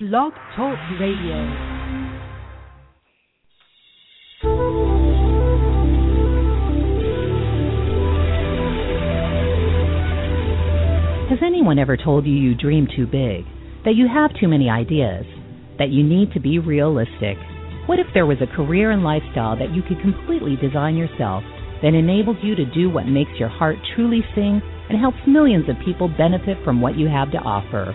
Blog Talk Radio. Has anyone ever told you you dream too big? That you have too many ideas? That you need to be realistic? What if there was a career and lifestyle that you could completely design yourself that enables you to do what makes your heart truly sing and helps millions of people benefit from what you have to offer?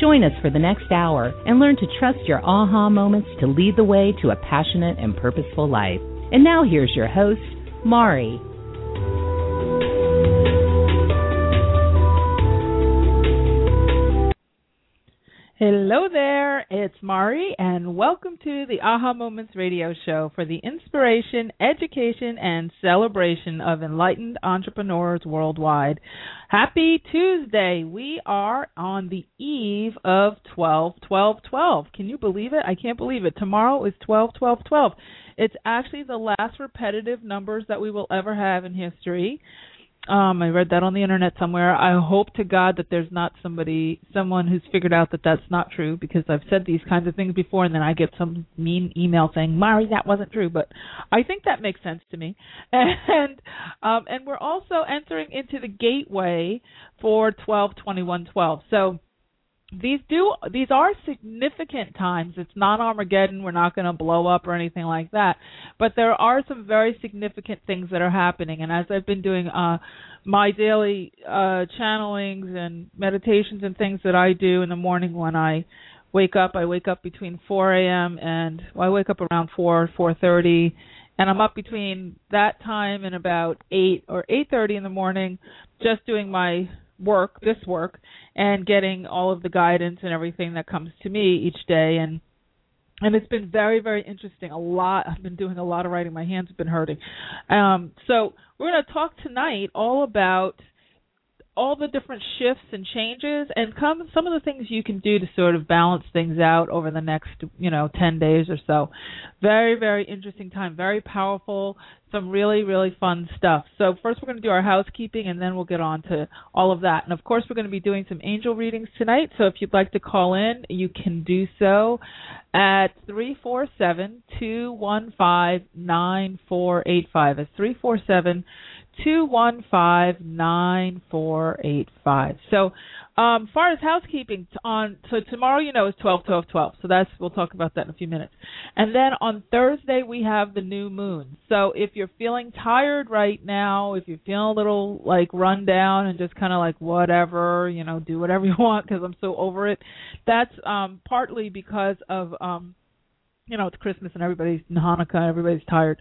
Join us for the next hour and learn to trust your aha moments to lead the way to a passionate and purposeful life. And now here's your host, Mari. Hello there, it's Mari, and welcome to the Aha Moments radio show for the inspiration, education, and celebration of enlightened entrepreneurs worldwide. Happy Tuesday! We are on the eve of 12 12 12. Can you believe it? I can't believe it. Tomorrow is 12 12 12. It's actually the last repetitive numbers that we will ever have in history. Um, I read that on the internet somewhere. I hope to God that there's not somebody, someone who's figured out that that's not true because I've said these kinds of things before, and then I get some mean email saying, "Mari, that wasn't true." But I think that makes sense to me. And um, and we're also entering into the gateway for twelve twenty one twelve. So these do these are significant times. It's not Armageddon. We're not going to blow up or anything like that. But there are some very significant things that are happening. And as I've been doing uh my daily uh channelings and meditations and things that I do in the morning when I wake up, I wake up between 4 a.m. and well, I wake up around 4 4:30 and I'm up between that time and about 8 or 8:30 in the morning just doing my work, this work, and getting all of the guidance and everything that comes to me each day. And and it's been very very interesting. A lot i've been doing a lot of writing. My hands have been hurting. Um so we're going to talk tonight all about all the different shifts and changes and come some of the things you can do to sort of balance things out over the next you know 10 days or so. Very very interesting time. Very powerful some really really fun stuff. So first we're going to do our housekeeping and then we'll get on to all of that. And of course we're going to be doing some angel readings tonight so if you'd like to call in you can do so at 347-215-9485 it's 347 two one five nine four eight five. So, um, far as housekeeping on so tomorrow, you know, is twelve twelve twelve. So that's we'll talk about that in a few minutes. And then on Thursday we have the new moon. So if you're feeling tired right now, if you're feeling a little like run down and just kind of like whatever, you know, do whatever you want because I'm so over it. That's um partly because of um you know it's Christmas and everybody's in Hanukkah, everybody's tired,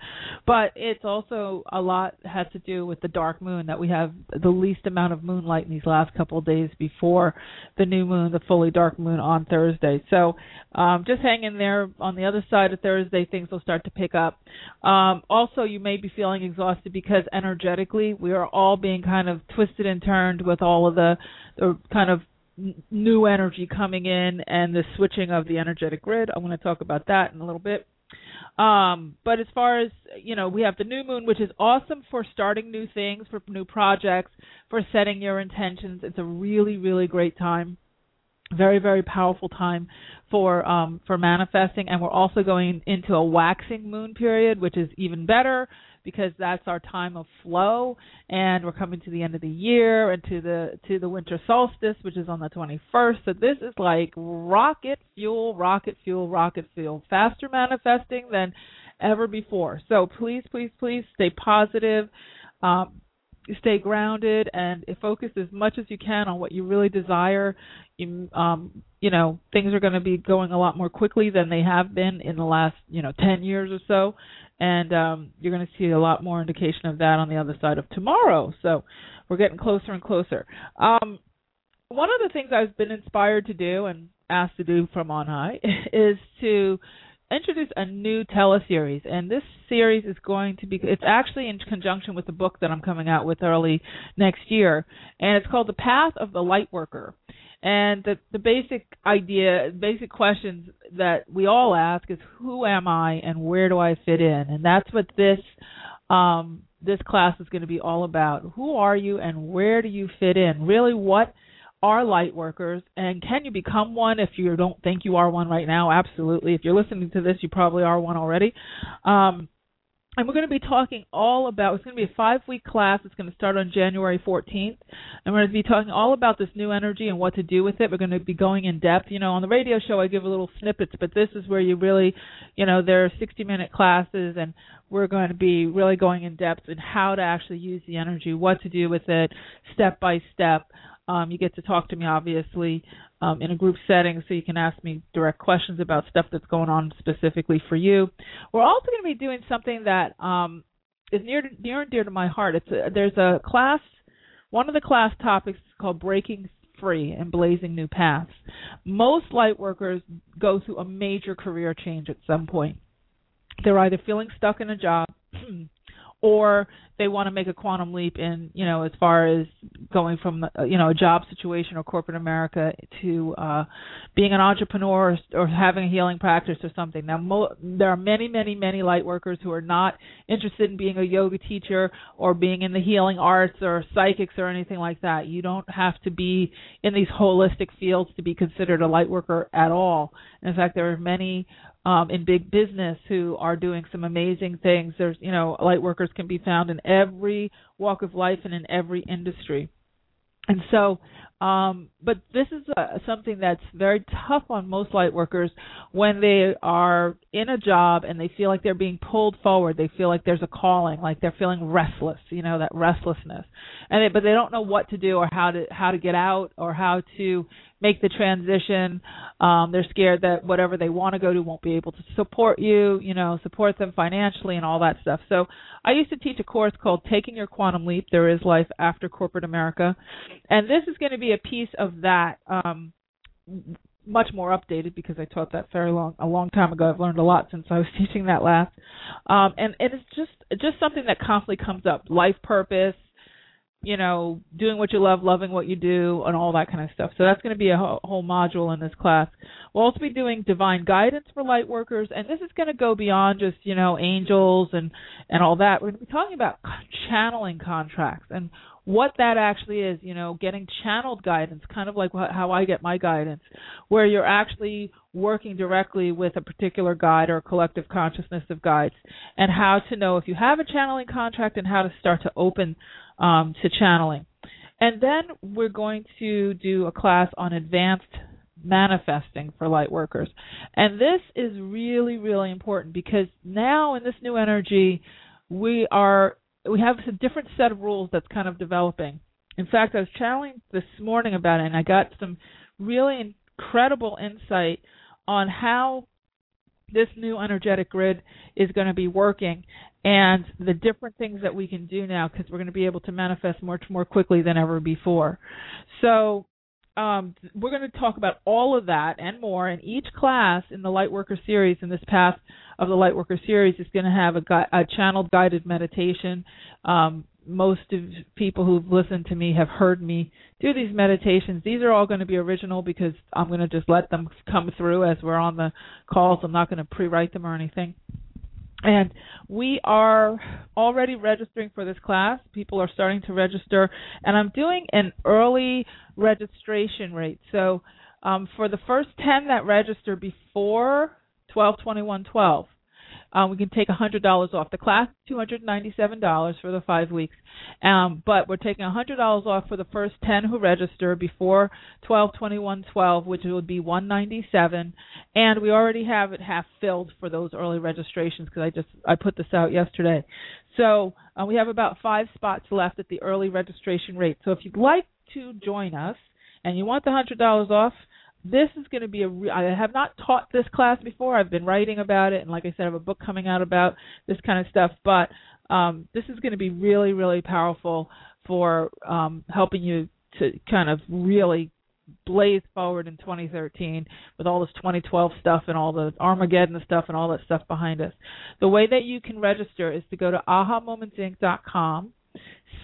but it's also a lot has to do with the dark moon that we have the least amount of moonlight in these last couple of days before the new moon, the fully dark moon on Thursday. So um, just hang in there. On the other side of Thursday, things will start to pick up. Um, also, you may be feeling exhausted because energetically we are all being kind of twisted and turned with all of the the kind of new energy coming in and the switching of the energetic grid. I'm going to talk about that in a little bit. Um, but as far as you know, we have the new moon, which is awesome for starting new things, for new projects, for setting your intentions. It's a really, really great time. Very, very powerful time for um, for manifesting, and we're also going into a waxing moon period, which is even better because that's our time of flow and we're coming to the end of the year and to the to the winter solstice which is on the 21st so this is like rocket fuel rocket fuel rocket fuel. Faster manifesting than ever before. So please please please stay positive. Um stay grounded and focus as much as you can on what you really desire you um you know things are going to be going a lot more quickly than they have been in the last you know 10 years or so and um, you're going to see a lot more indication of that on the other side of tomorrow. So we're getting closer and closer. Um, one of the things I've been inspired to do and asked to do from on high is to introduce a new teleseries, and this series is going to be. It's actually in conjunction with the book that I'm coming out with early next year, and it's called The Path of the Lightworker. And the the basic idea, basic questions that we all ask is who am I and where do I fit in? And that's what this um, this class is going to be all about. Who are you and where do you fit in? Really, what are light workers and can you become one if you don't think you are one right now? Absolutely. If you're listening to this, you probably are one already. Um, and we're going to be talking all about it's going to be a five week class it's going to start on january 14th and we're going to be talking all about this new energy and what to do with it we're going to be going in depth you know on the radio show i give a little snippets but this is where you really you know there are 60 minute classes and we're going to be really going in depth in how to actually use the energy what to do with it step by step um, you get to talk to me, obviously, um, in a group setting, so you can ask me direct questions about stuff that's going on specifically for you. We're also going to be doing something that um, is near near and dear to my heart. It's a, there's a class. One of the class topics is called breaking free and blazing new paths. Most light workers go through a major career change at some point. They're either feeling stuck in a job or they want to make a quantum leap in you know as far as going from uh, you know a job situation or corporate America to uh being an entrepreneur or, or having a healing practice or something. Now mo- there are many many many light workers who are not interested in being a yoga teacher or being in the healing arts or psychics or anything like that. You don't have to be in these holistic fields to be considered a light worker at all. In fact, there are many um, in big business who are doing some amazing things. There's, you know, light workers can be found in every walk of life and in every industry. And so um, but this is uh, something that's very tough on most light workers when they are in a job and they feel like they're being pulled forward. They feel like there's a calling, like they're feeling restless, you know, that restlessness. And they, but they don't know what to do or how to how to get out or how to make the transition. Um, they're scared that whatever they want to go to won't be able to support you, you know, support them financially and all that stuff. So I used to teach a course called Taking Your Quantum Leap: There Is Life After Corporate America, and this is going to be a piece of that um, much more updated because I taught that very long a long time ago. I've learned a lot since I was teaching that last, um, and it is just just something that constantly comes up: life purpose, you know, doing what you love, loving what you do, and all that kind of stuff. So that's going to be a whole, module in this class. We'll also be doing divine guidance for light workers, and this is going to go beyond just you know angels and and all that. We're going to be talking about channeling contracts and what that actually is. You know, getting channeled guidance, kind of like how I get my guidance, where you're actually working directly with a particular guide or collective consciousness of guides, and how to know if you have a channeling contract and how to start to open um, to channeling. And then we're going to do a class on advanced manifesting for light workers. And this is really, really important because now in this new energy, we are we have a different set of rules that's kind of developing. In fact, I was channeling this morning about it, and I got some really incredible insight on how this new energetic grid is going to be working and the different things that we can do now because we're going to be able to manifest much more quickly than ever before. So um, we're going to talk about all of that and more. And each class in the Lightworker series, in this path of the Lightworker series, is going to have a, a channeled guided meditation. Um, most of people who've listened to me have heard me do these meditations. These are all going to be original because I'm going to just let them come through as we're on the calls. I'm not going to pre-write them or anything. And we are already registering for this class. People are starting to register, and I'm doing an early registration rate. So um, for the first 10 that register before 122112, um, we can take $100 off. The class $297 for the five weeks, um, but we're taking $100 off for the first 10 who register before 12/21/12, which would be 197, and we already have it half filled for those early registrations because I just I put this out yesterday. So uh, we have about five spots left at the early registration rate. So if you'd like to join us and you want the $100 off, this is going to be a re- I have not taught this class before. I've been writing about it, and like I said, I have a book coming out about this kind of stuff. But um, this is going to be really, really powerful for um, helping you to kind of really blaze forward in 2013 with all this 2012 stuff and all the Armageddon stuff and all that stuff behind us. The way that you can register is to go to ahamomentsinc.com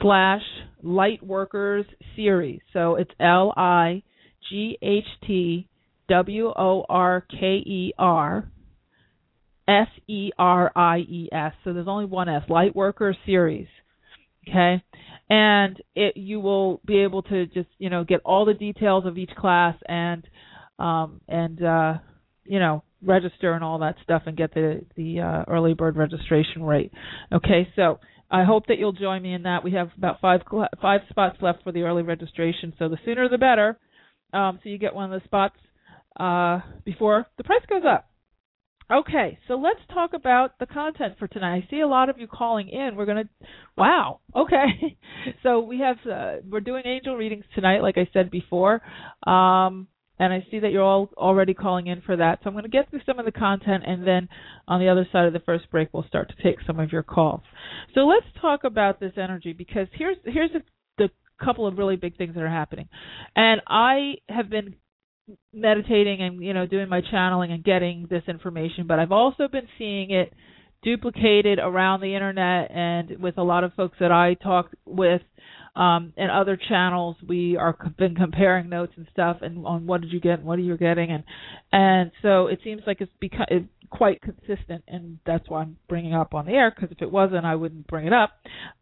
slash lightworkers series. So it's L I G H T W O R K E R S E R I E S. So there's only one S. Lightworker series. Okay, and it you will be able to just you know get all the details of each class and um and uh you know register and all that stuff and get the the uh, early bird registration rate. Okay, so I hope that you'll join me in that. We have about five five spots left for the early registration, so the sooner the better. Um, so you get one of the spots uh, before the price goes up. Okay, so let's talk about the content for tonight. I see a lot of you calling in. We're gonna, wow. Okay, so we have uh, we're doing angel readings tonight, like I said before, um, and I see that you're all already calling in for that. So I'm to get through some of the content, and then on the other side of the first break, we'll start to take some of your calls. So let's talk about this energy because here's here's a, couple of really big things that are happening, and I have been meditating and you know doing my channeling and getting this information but i've also been seeing it duplicated around the internet and with a lot of folks that i talk with um and other channels. We are been comparing notes and stuff and on what did you get and what are you getting and and so it seems like it's become it's quite consistent and that's why i'm bringing up on the air because if it wasn't i wouldn't bring it up.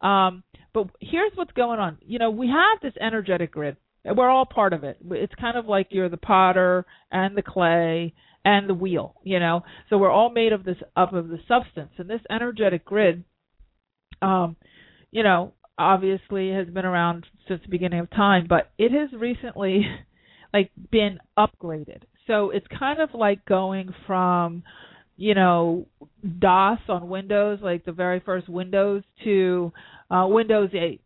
Um but here's what's going on you know we have this energetic grid we're all part of it. It's kind of like you're the potter and the clay and the wheel, you know. So we're all made of this up of the substance. And this energetic grid um you know, obviously has been around since the beginning of time, but it has recently like been upgraded. So it's kind of like going from you know DOS on Windows, like the very first Windows, to uh, Windows 8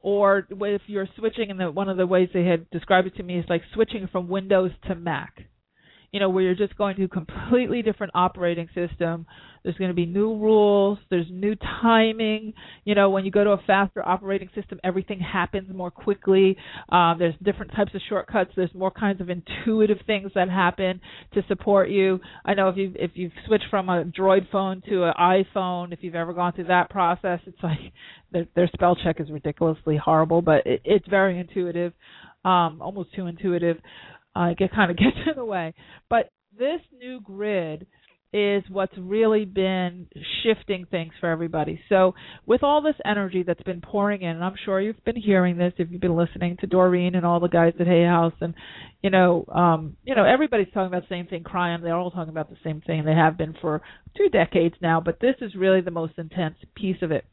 or if you're switching and one of the ways they had described it to me is like switching from Windows to Mac. You know, where you're just going to a completely different operating system. There's going to be new rules. There's new timing. You know, when you go to a faster operating system, everything happens more quickly. Um, there's different types of shortcuts. There's more kinds of intuitive things that happen to support you. I know if you if you've switched from a Droid phone to an iPhone, if you've ever gone through that process, it's like their, their spell check is ridiculously horrible, but it, it's very intuitive, um, almost too intuitive. Uh, it kind of gets in the way. But this new grid is what's really been shifting things for everybody. So with all this energy that's been pouring in, and I'm sure you've been hearing this if you've been listening to Doreen and all the guys at Hay House and you know, um, you know, everybody's talking about the same thing, Kryon, they're all talking about the same thing. They have been for two decades now, but this is really the most intense piece of it.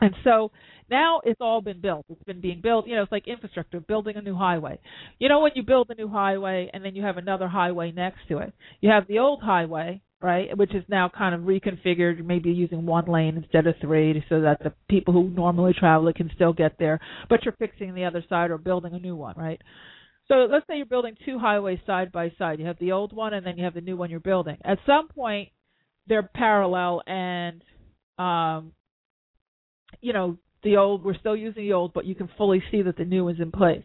And so now it's all been built. It's been being built. You know, it's like infrastructure, building a new highway. You know, when you build a new highway and then you have another highway next to it, you have the old highway, right, which is now kind of reconfigured, maybe using one lane instead of three, so that the people who normally travel it can still get there, but you're fixing the other side or building a new one, right? So let's say you're building two highways side by side. You have the old one and then you have the new one you're building. At some point, they're parallel and um, you know, the old, we're still using the old, but you can fully see that the new is in place.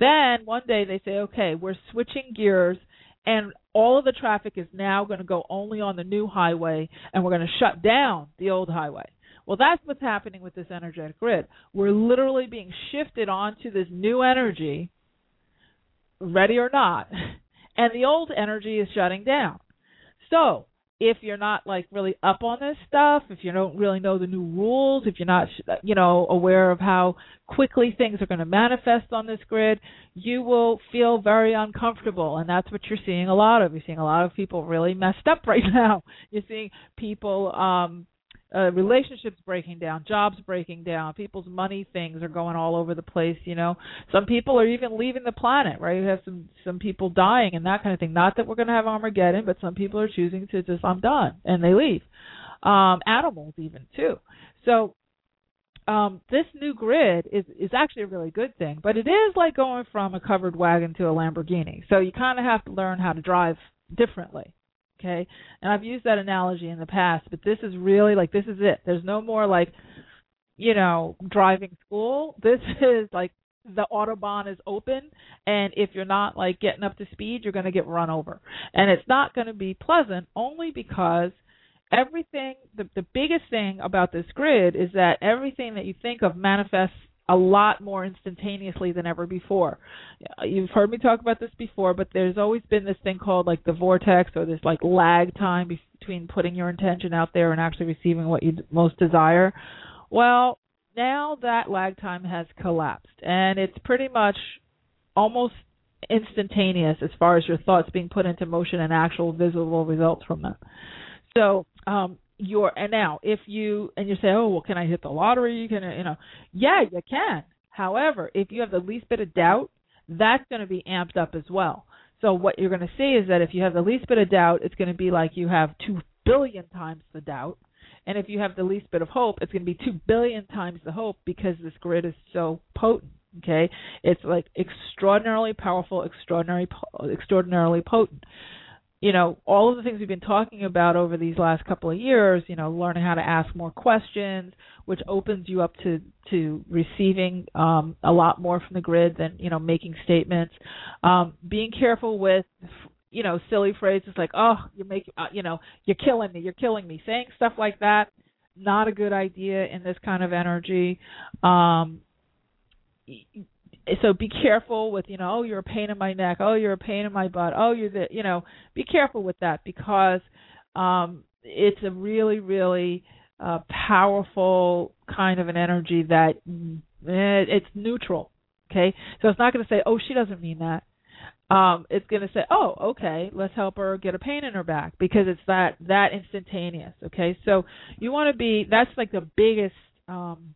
Then one day they say, okay, we're switching gears and all of the traffic is now going to go only on the new highway and we're going to shut down the old highway. Well, that's what's happening with this energetic grid. We're literally being shifted onto this new energy, ready or not, and the old energy is shutting down. So, if you're not like really up on this stuff, if you don't really know the new rules, if you're not you know aware of how quickly things are going to manifest on this grid, you will feel very uncomfortable and that's what you're seeing a lot of. You're seeing a lot of people really messed up right now. You're seeing people um uh, relationships breaking down, jobs breaking down, people's money things are going all over the place. You know, some people are even leaving the planet. Right, you have some some people dying and that kind of thing. Not that we're going to have Armageddon, but some people are choosing to just I'm done and they leave. Um, animals even too. So um, this new grid is is actually a really good thing, but it is like going from a covered wagon to a Lamborghini. So you kind of have to learn how to drive differently. Okay, and I've used that analogy in the past, but this is really like this is it. There's no more like, you know, driving school. This is like the autobahn is open and if you're not like getting up to speed you're going to get run over and it's not going to be pleasant only because everything the the biggest thing about this grid is that everything that you think of manifests a lot more instantaneously than ever before. You've heard me talk about this before, but there's always been this thing called like the vortex or this like lag time between putting your intention out there and actually receiving what you most desire. Well, now that lag time has collapsed and it's pretty much almost instantaneous as far as your thoughts being put into motion and actual visible results from them. So, um your and now if you and you say, "Oh, well, can I hit the lottery?" Can, you know, yeah, you can. However, if you have the least bit of doubt, that's going to be amped up as well. So what you're going to see is that if you have the least bit of doubt, it's going to be like you have two billion times the doubt. And if you have the least bit of hope, it's going to be two billion times the hope because this grid is so potent. Okay, it's like extraordinarily powerful, extraordinary, extraordinarily potent you know all of the things we've been talking about over these last couple of years you know learning how to ask more questions which opens you up to to receiving um a lot more from the grid than you know making statements. Um being careful with you know silly phrases like oh you make uh, you know you're killing me you're killing me saying stuff like that not a good idea in this kind of energy. Um so be careful with you know oh you're a pain in my neck. Oh you're a pain in my butt. Oh you're the you know be careful with that because um it's a really really uh powerful kind of an energy that eh, it's neutral okay? So it's not going to say oh she doesn't mean that. Um it's going to say oh okay let's help her get a pain in her back because it's that that instantaneous okay? So you want to be that's like the biggest um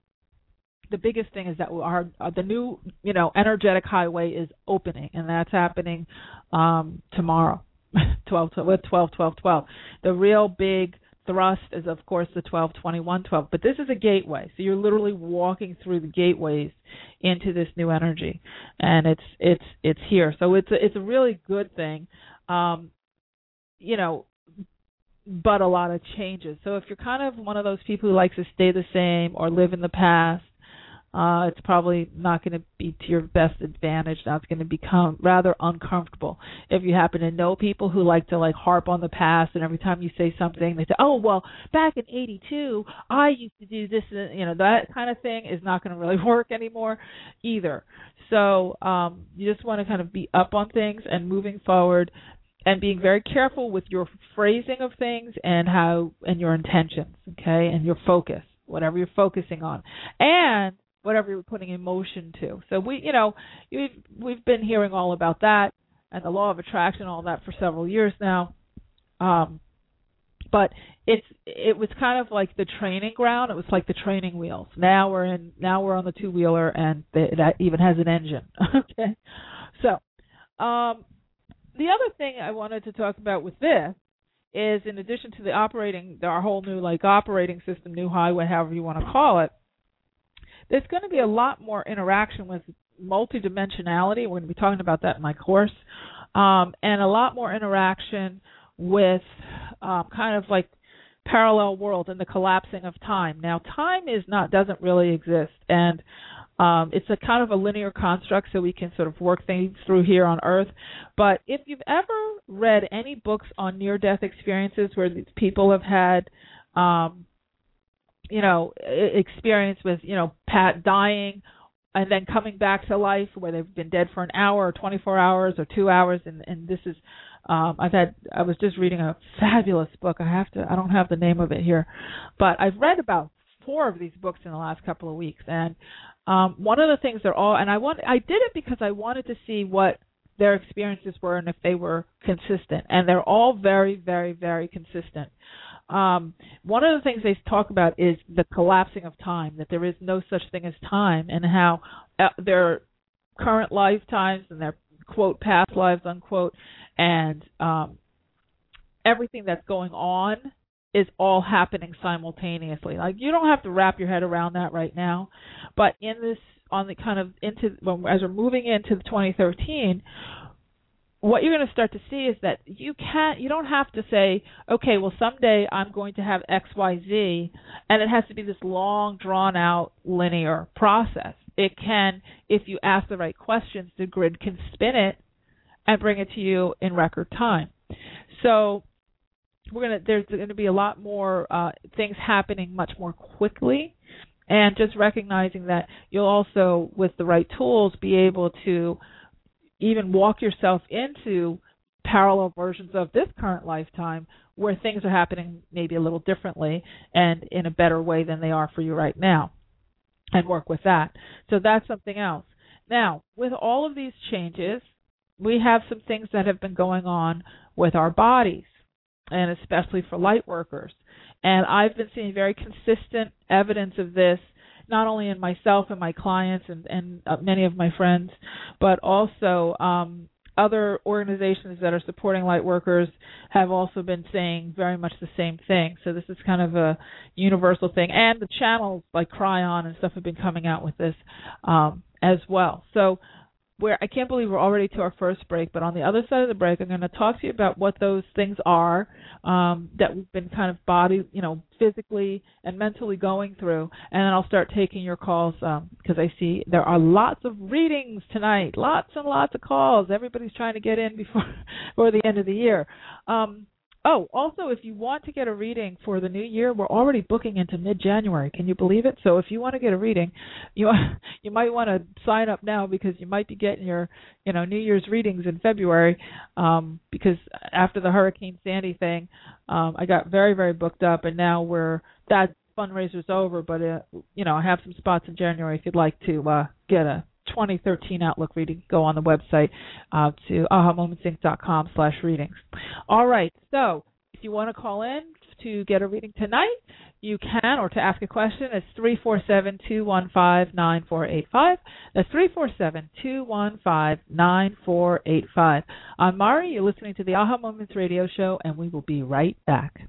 the biggest thing is that our uh, the new you know energetic highway is opening, and that's happening um, tomorrow. 12 with 12 12 12 the real big thrust is of course the 12 21 12 but this is a gateway so you're literally walking through the gateways into this new energy and it's it's it's here so it's a, it's a really good thing um you know but a lot of changes so if you're kind of one of those people who likes to stay the same or live in the past uh, it's probably not going to be to your best advantage. Now it's going to become rather uncomfortable. If you happen to know people who like to like harp on the past, and every time you say something, they say, "Oh, well, back in '82, I used to do this," and you know that kind of thing is not going to really work anymore, either. So um, you just want to kind of be up on things and moving forward, and being very careful with your phrasing of things and how and your intentions, okay, and your focus, whatever you're focusing on, and whatever you're putting emotion to. So we, you know, we've we've been hearing all about that and the law of attraction, all that for several years now. Um, but it's it was kind of like the training ground. It was like the training wheels. Now we're in now we're on the two wheeler, and that even has an engine. okay, so um, the other thing I wanted to talk about with this is, in addition to the operating, our whole new like operating system, new highway, however you want to call it there's going to be a lot more interaction with multidimensionality. We're going to be talking about that in my course, um, and a lot more interaction with um, kind of like parallel world and the collapsing of time. Now, time is not doesn't really exist, and um, it's a kind of a linear construct, so we can sort of work things through here on Earth. But if you've ever read any books on near-death experiences where people have had um, you know experience with you know Pat dying and then coming back to life where they've been dead for an hour or 24 hours or 2 hours. And and this is um I've had I was just reading a fabulous book. I have to I don't have the name of it here but I've read about four of these books in the last couple of weeks. And um one of the things they're all and I want I did it because I wanted to see what their experiences were and if they were consistent. And they're all very very very consistent um, one of the things they talk about is the collapsing of time, that there is no such thing as time, and how uh, their current lifetimes and their quote past lives unquote, and um, everything that's going on is all happening simultaneously. Like you don't have to wrap your head around that right now, but in this on the kind of into as we're moving into the 2013 what you're going to start to see is that you can't you don't have to say okay well someday i'm going to have xyz and it has to be this long drawn out linear process it can, if you ask the right questions, the grid can spin it and bring it to you in record time. So we're gonna there's going to be a lot more uh, things happening much more quickly, and just recognizing that you'll also, with the right tools, be able to even walk yourself into parallel versions of this current lifetime where things are happening maybe a little differently and in a better way than they are for you right now and work with that. So that's something else. Now, with all of these changes, we have some things that have been going on with our bodies and especially for light workers. And I've been seeing very consistent evidence of this not only in myself and my clients and, and uh, many of my friends, but also um, other organizations that are supporting light workers have also been saying very much the same thing. So this is kind of a universal thing, and the channels like Kryon and stuff have been coming out with this um, as well. So where I can't believe we're already to our first break, but on the other side of the break, I'm going to talk to you about what those things are um, that we've been kind of body, you know, physically and mentally going through, and then I'll start taking your calls because um, I see there are lots of readings tonight, lots and lots of calls. Everybody's trying to get in before before the end of the year. Um, Oh, also, if you want to get a reading for the new year, we're already booking into mid-January. Can you believe it? So if you want to get a reading, you you might want to sign up now because you might be getting your you know New Year's readings in February. Um, because after the Hurricane Sandy thing, um, I got very very booked up, and now we're that fundraiser's over. But uh, you know I have some spots in January if you'd like to uh, get a 2013 Outlook reading, go on the website uh, to ahamomentsinc.com slash readings. All right, so if you want to call in to get a reading tonight, you can, or to ask a question, it's 347-215-9485. That's 347-215-9485. I'm Mari. You're listening to the Aha Moments radio show, and we will be right back.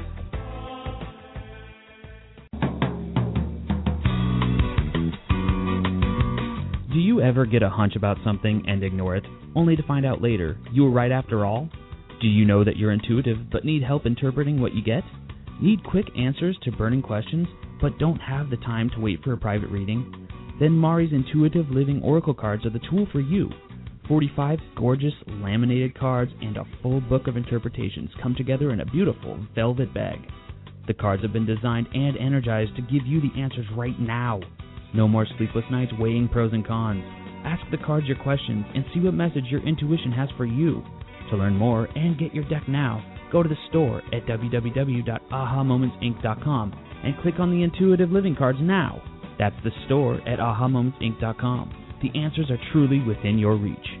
Do you ever get a hunch about something and ignore it, only to find out later you were right after all? Do you know that you're intuitive but need help interpreting what you get? Need quick answers to burning questions but don't have the time to wait for a private reading? Then Mari's Intuitive Living Oracle cards are the tool for you. 45 gorgeous laminated cards and a full book of interpretations come together in a beautiful velvet bag. The cards have been designed and energized to give you the answers right now. No more sleepless nights weighing pros and cons. Ask the cards your questions and see what message your intuition has for you. To learn more and get your deck now, go to the store at www.ahamomentsinc.com and click on the Intuitive Living cards now. That's the store at ahamomentsinc.com. The answers are truly within your reach.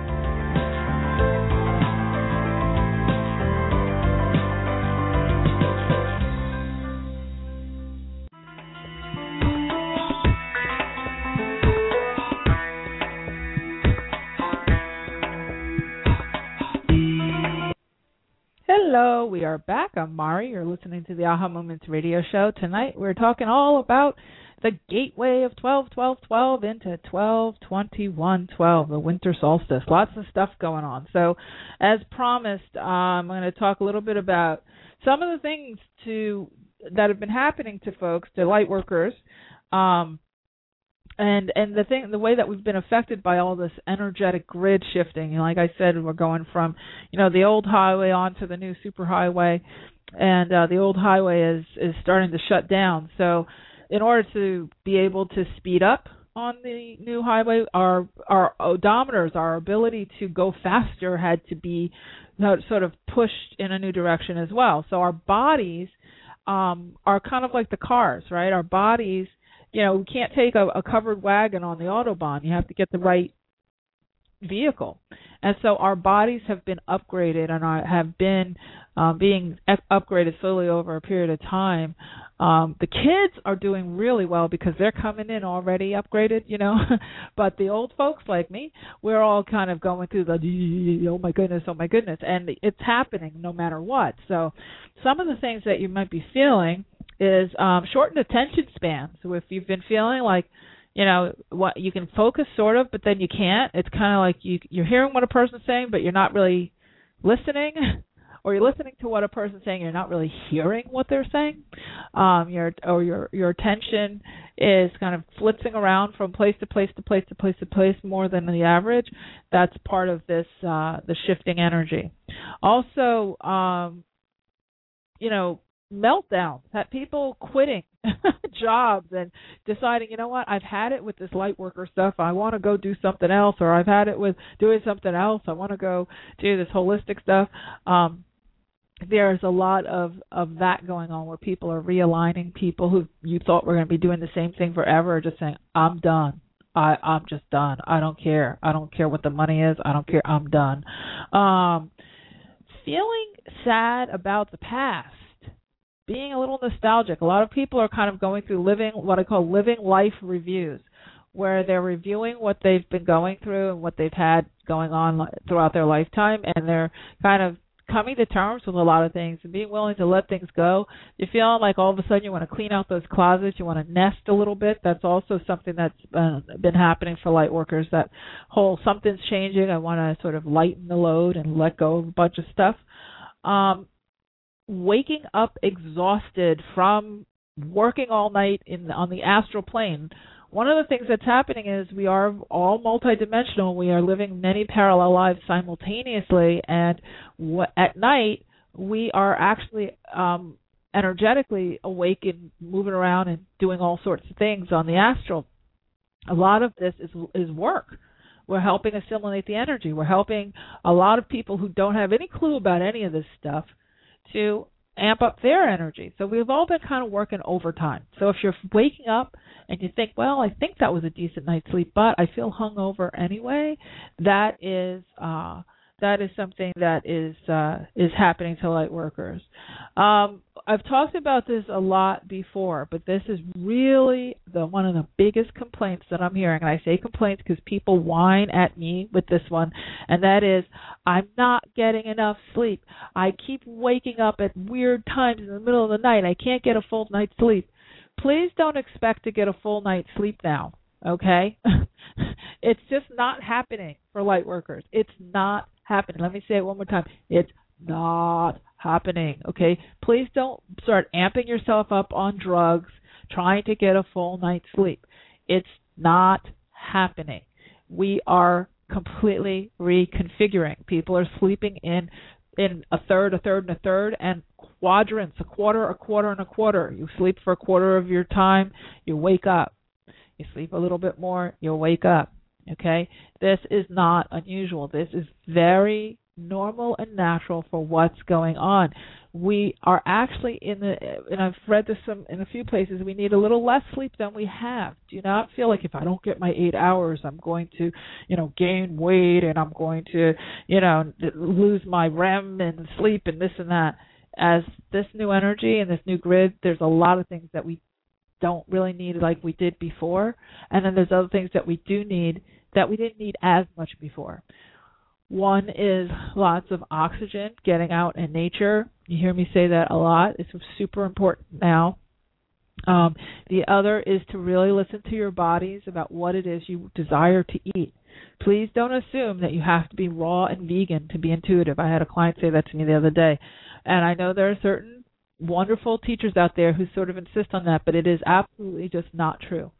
Hello, we are back. I'm Mari. You're listening to the Aha Moments radio show. Tonight we're talking all about the gateway of 12 12 12 into 12 21 12, the winter solstice. Lots of stuff going on. So, as promised, um, I'm going to talk a little bit about some of the things to that have been happening to folks, to light workers, um, and and the thing the way that we've been affected by all this energetic grid shifting like i said we're going from you know the old highway onto the new superhighway and uh the old highway is is starting to shut down. So in order to be able to speed up on the new highway our our odometers our ability to go faster had to be sort of pushed in a new direction as well. So our bodies um are kind of like the cars right? Our bodies you know, we can't take a, a covered wagon on the autobahn. You have to get the right vehicle. And so our bodies have been upgraded and are, have been um, being upgraded slowly over a period of time. Um, the kids are doing really well because they're coming in already upgraded, you know. but the old folks like me, we're all kind of going through the oh my goodness, oh my goodness, and it's happening no matter what. So some of the things that you might be feeling is um, shortened attention span. So if you've been feeling like you know what you can focus sort of, but then you can't. It's kind of like you you're hearing what a person's saying, but you're not really listening, or you're listening to what a person's saying, you're not really hearing what they're saying. Um, your or your your attention is kind of flitzing around from place to place to place to place to place more than the average. That's part of this uh, the shifting energy. Also, um, you know, meltdowns, had people quitting jobs and deciding, you know what, I've had it with this light worker stuff. I want to go do something else, or I've had it with doing something else. I want to go do this holistic stuff. Um, there's a lot of of that going on where people are realigning. People who you thought were going to be doing the same thing forever are just saying, "I'm done. I I'm just done. I don't care. I don't care what the money is. I don't care. I'm done." Um, feeling sad about the past being a little nostalgic. A lot of people are kind of going through living what I call living life reviews, where they're reviewing what they've been going through and what they've had going on throughout their lifetime, and they're kind of coming to terms with a lot of things and being willing to let things go. You feel like all of a sudden you want to clean out those closets, you want to nest a little bit. That's also something that's uh, been happening for light workers. That whole something's changing. I want to sort of lighten the load and let go of a bunch of stuff. Um, waking up exhausted from working all night in on the astral plane one of the things that's happening is we are all multidimensional. We are living many parallel lives simultaneously. And at night we are actually um energetically awake and moving around and doing all sorts of things on the astral. A lot of this is is work. We're helping assimilate the energy. We're helping a lot of people who don't have any clue about any of this stuff to amp up their energy. So we've all been kind of working overtime. So if you're waking up and you think, well, I think that was a decent night's sleep, but I feel hungover anyway, that is uh that is something that is uh is happening to light workers. Um I've talked about this a lot before, but this is really the one of the biggest complaints that I'm hearing. And I say complaints because people whine at me with this one, and that is I'm not getting enough sleep. I keep waking up at weird times in the middle of the night. I can't get a full night's sleep. Please don't expect to get a full night's sleep now. Okay? it's just not happening for light workers. It's not happening. Let me say it one more time. It's not happening. Okay, please don't start amping yourself up on drugs trying to get a full night's sleep. It's not happening. We are completely reconfiguring. People are sleeping in in a third, a third, and a third, and quadrants, a quarter, a quarter, and a quarter. You sleep for a quarter of your time, you wake up. You sleep a little bit more, you'll wake up. Okay? This is not unusual. This is very normal and natural for what's going on. We are actually in the, and I've read this some in a few places. We need a little less sleep than we have. Do not feel like if I don't get my eight hours, I'm going to, you know, gain weight and I'm going to, you know, lose my REM and sleep and this and that. As this new energy and this new grid, there's a lot of things that we don't really need like we did before, and then there's other things that we do need that we didn't need as much before. One is lots of oxygen, getting out in nature. You hear me say that a lot. It's super important now. Um, the other is to really listen to your bodies about what it is you desire to eat. Please don't assume that you have to be raw and vegan to be intuitive. I had a client say that to me the other day. And I know there are certain wonderful teachers out there who sort of insist on that, but it is absolutely just not true.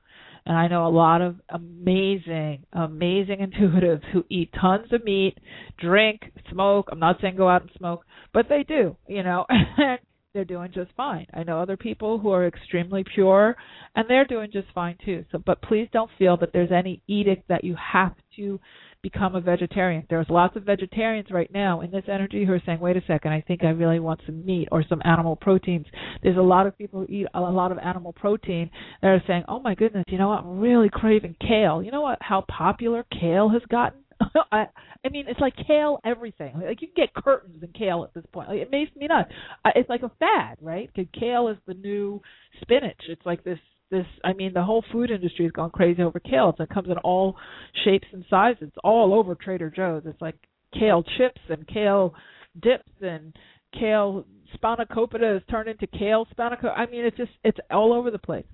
And I know a lot of amazing, amazing intuitives who eat tons of meat, drink, smoke. I'm not saying go out and smoke, but they do, you know, and they're doing just fine. I know other people who are extremely pure and they're doing just fine too. So but please don't feel that there's any edict that you have to become a vegetarian. There's lots of vegetarians right now in this energy who are saying, wait a second, I think I really want some meat or some animal proteins. There's a lot of people who eat a lot of animal protein that are saying, oh my goodness, you know what, I'm really craving kale. You know what, how popular kale has gotten? I I mean, it's like kale everything. Like you can get curtains in kale at this point. Like, it makes me nuts. It's like a fad, right? Because kale is the new spinach. It's like this this I mean the whole food industry has gone crazy over kale. It comes in all shapes and sizes. It's all over Trader Joe's. It's like kale chips and kale dips and kale spanakopita has turned into kale spanakopita. I mean it's just it's all over the place.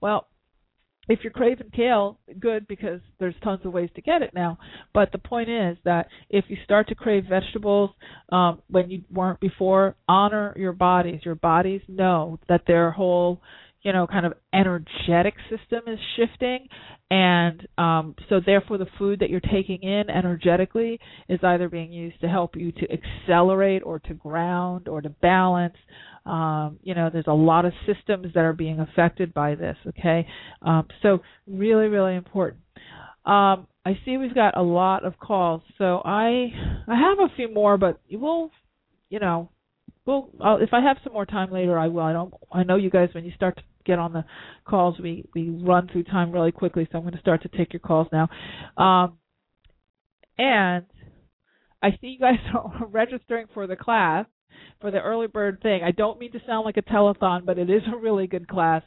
Well, if you're craving kale, good because there's tons of ways to get it now. But the point is that if you start to crave vegetables um, when you weren't before, honor your bodies. Your bodies know that their whole you know kind of energetic system is shifting and um, so therefore the food that you're taking in energetically is either being used to help you to accelerate or to ground or to balance um, you know there's a lot of systems that are being affected by this okay um, so really really important um, I see we've got a lot of calls so I I have a few more but we'll you know well, I'll, if I have some more time later, I will. I don't. I know you guys when you start get on the calls, we we run through time really quickly. So I'm going to start to take your calls now. Um, and I see you guys are registering for the class for the early bird thing. I don't mean to sound like a telethon, but it is a really good class,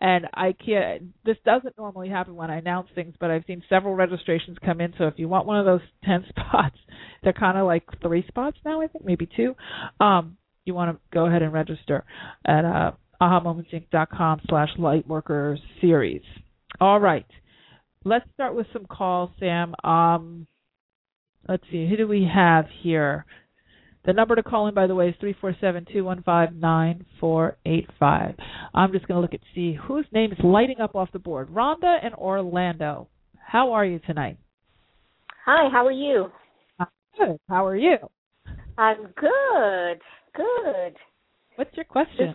and I can't. This doesn't normally happen when I announce things, but I've seen several registrations come in. So if you want one of those ten spots, they're kind of like three spots now. I think maybe two. Um, you want to go ahead and register at uh, ahamomentsinc.com slash lightworker series. All right. Let's start with some calls, Sam. Um, let's see. Who do we have here? The number to call in, by the way, is three four seven two one five nine four eight five. I'm just going to look at see whose name is lighting up off the board. Rhonda and Orlando. How are you tonight? Hi, how are you? I'm good. How are you? I'm good. Good. What's your question?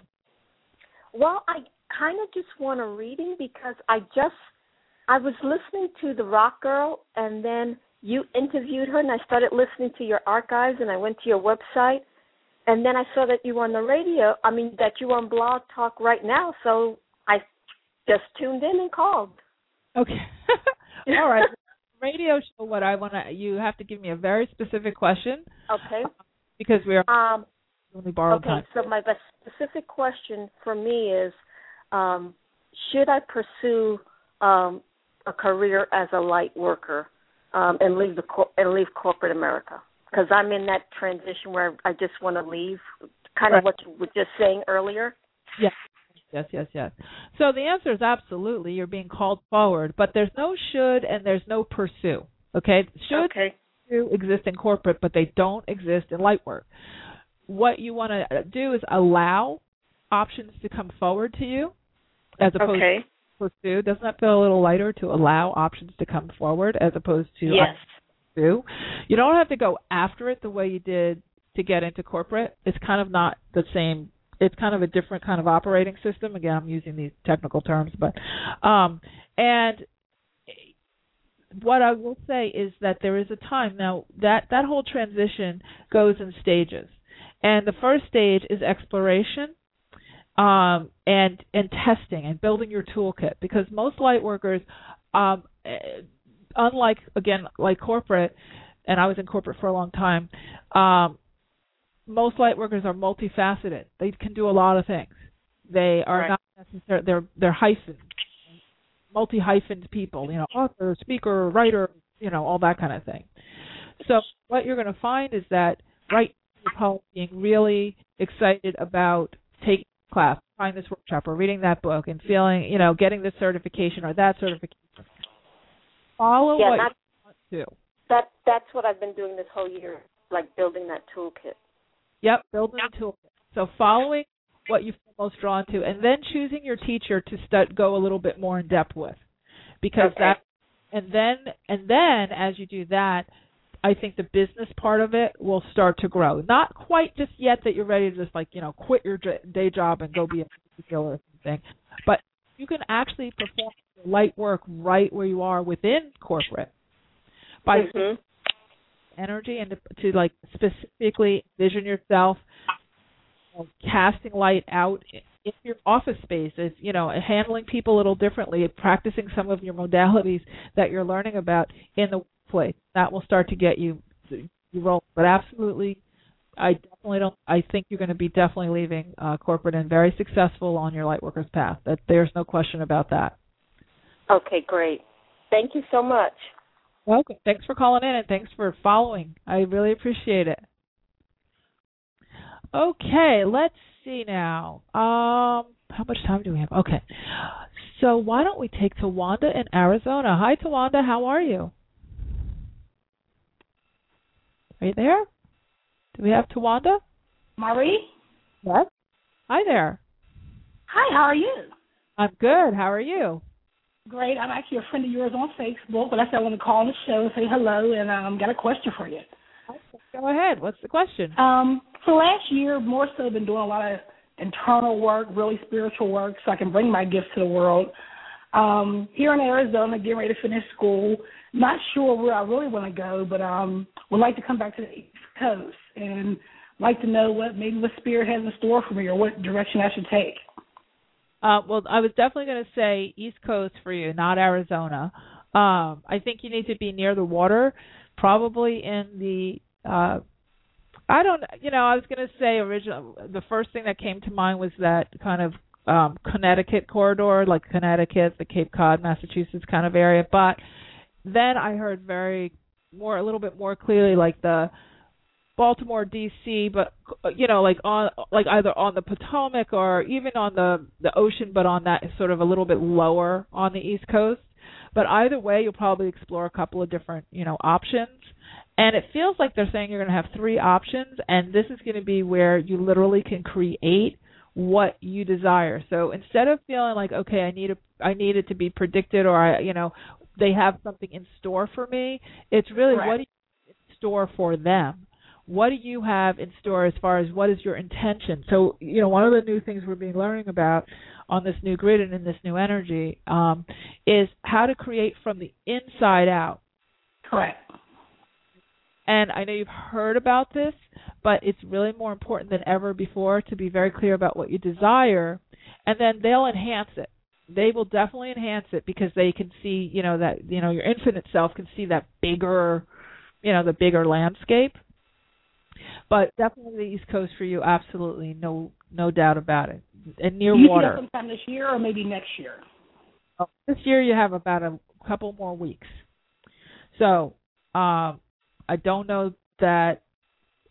Well, I kind of just want a reading because I just I was listening to the Rock Girl and then you interviewed her and I started listening to your archives and I went to your website and then I saw that you were on the radio. I mean that you were on Blog Talk right now, so I just tuned in and called. Okay. All right. radio show what I want to you have to give me a very specific question. Okay. Because we are um only borrowed okay, time. so my specific question for me is, um, should I pursue um, a career as a light worker um, and leave the cor- and leave corporate America? Because I'm in that transition where I just want to leave, kind Right. of what you were just saying earlier. Yes. Yes, yes, yes. So the answer is absolutely. You're being called forward, but there's no should and there's no pursue. Okay, should Okay. exist in corporate, but they don't exist in light work. What you want to do is allow options to come forward to you, as opposed Okay. to pursue. Doesn't that feel a little lighter to allow options to come forward as opposed to Yes. pursue? You don't have to go after it the way you did to get into corporate. It's kind of not the same. It's kind of a different kind of operating system. Again, I'm using these technical terms, but um, and what I will say is that there is a time now that that whole transition goes in stages, and the first stage is exploration, um, and and testing and building your toolkit because most light workers, um, eh, unlike again like corporate, and I was in corporate for a long time, um, most light workers are multifaceted. They can do a lot of things. They are right. not necessarily they're they're hyphen multi hyphened people, you know, author, speaker, writer, you know, all that kind of thing. So what you're going to find is that right now being really excited about taking a class, trying this workshop, or reading that book, and feeling, you know, getting this certification or that certification. Follow Yeah, what you want to. That that's what I've been doing this whole year, like building that toolkit. Yep, building a toolkit. So following what you feel most drawn to, and then choosing your teacher to go a little bit more in depth with, because Okay. that, and then and then as you do that, I think the business part of it will start to grow. Not quite just yet that you're ready to just like you know quit your day job and go be a dealer or something, but you can actually perform light work right where you are within corporate by Mhm. energy and to, to like specifically vision yourself you know, casting light out in your office space is you know handling people a little differently practicing some of your modalities that you're learning about in the workplace that will start to get you you roll but absolutely i definitely don't i think you're going to be definitely leaving uh corporate and very successful on your light workers path that there's no question about that Okay, great. Thank you so much. Welcome. Thanks for calling in and thanks for following. I really appreciate it. Okay, let's see now. Um, how much time do we have? Okay. So why don't we take Tawanda in Arizona? Hi, Tawanda. How are you? Are you there? Do we have Tawanda? Marie? Yes. Hi there. Hi, how are you? I'm good. How are you? Great. I'm actually a friend of yours on Facebook, but I said I want to call on the show and say hello and um got a question for you. Go ahead. What's the question? Um, for last year, more so I've been doing a lot of internal work, really spiritual work, so I can bring my gifts to the world. Um, here in Arizona, getting ready to finish school. Not sure where I really want to go, but um, would like to come back to the East Coast and like to know what maybe what spirit has in store for me or what direction I should take. Uh, well, I was definitely going to say East Coast for you, not Arizona. Um, I think you need to be near the water, probably in the. Uh, I don't, you know, I was going to say original. The first thing that came to mind was that kind of um, Connecticut corridor, like Connecticut, the Cape Cod, Massachusetts kind of area. But then I heard very more, a little bit more clearly, like the Baltimore, D.C., but you know, like on like either on the Potomac or even on the the ocean, but on that sort of a little bit lower on the East Coast. But either way, you'll probably explore a couple of different you know options. And it feels like they're saying you're going to have three options, and this is going to be where you literally can create what you desire. So instead of feeling like, okay, I need a, I need it to be predicted, or I, you know, they have something in store for me. It's really Correct. what do you have in store for them what do you have in store as far as what is your intention? So, you know, one of the new things we're being learning about on this new grid and in this new energy um, is how to create from the inside out. Correct. And I know you've heard about this, but it's really more important than ever before to be very clear about what you desire, and then they'll enhance it. They will definitely enhance it because they can see, you know, that you know your infinite self can see that bigger, you know, the bigger landscape. But definitely the East Coast for you, absolutely, no no doubt about it. And near you water. sometime this year or maybe next year? Oh, This year you have about a couple more weeks. So, um I don't know that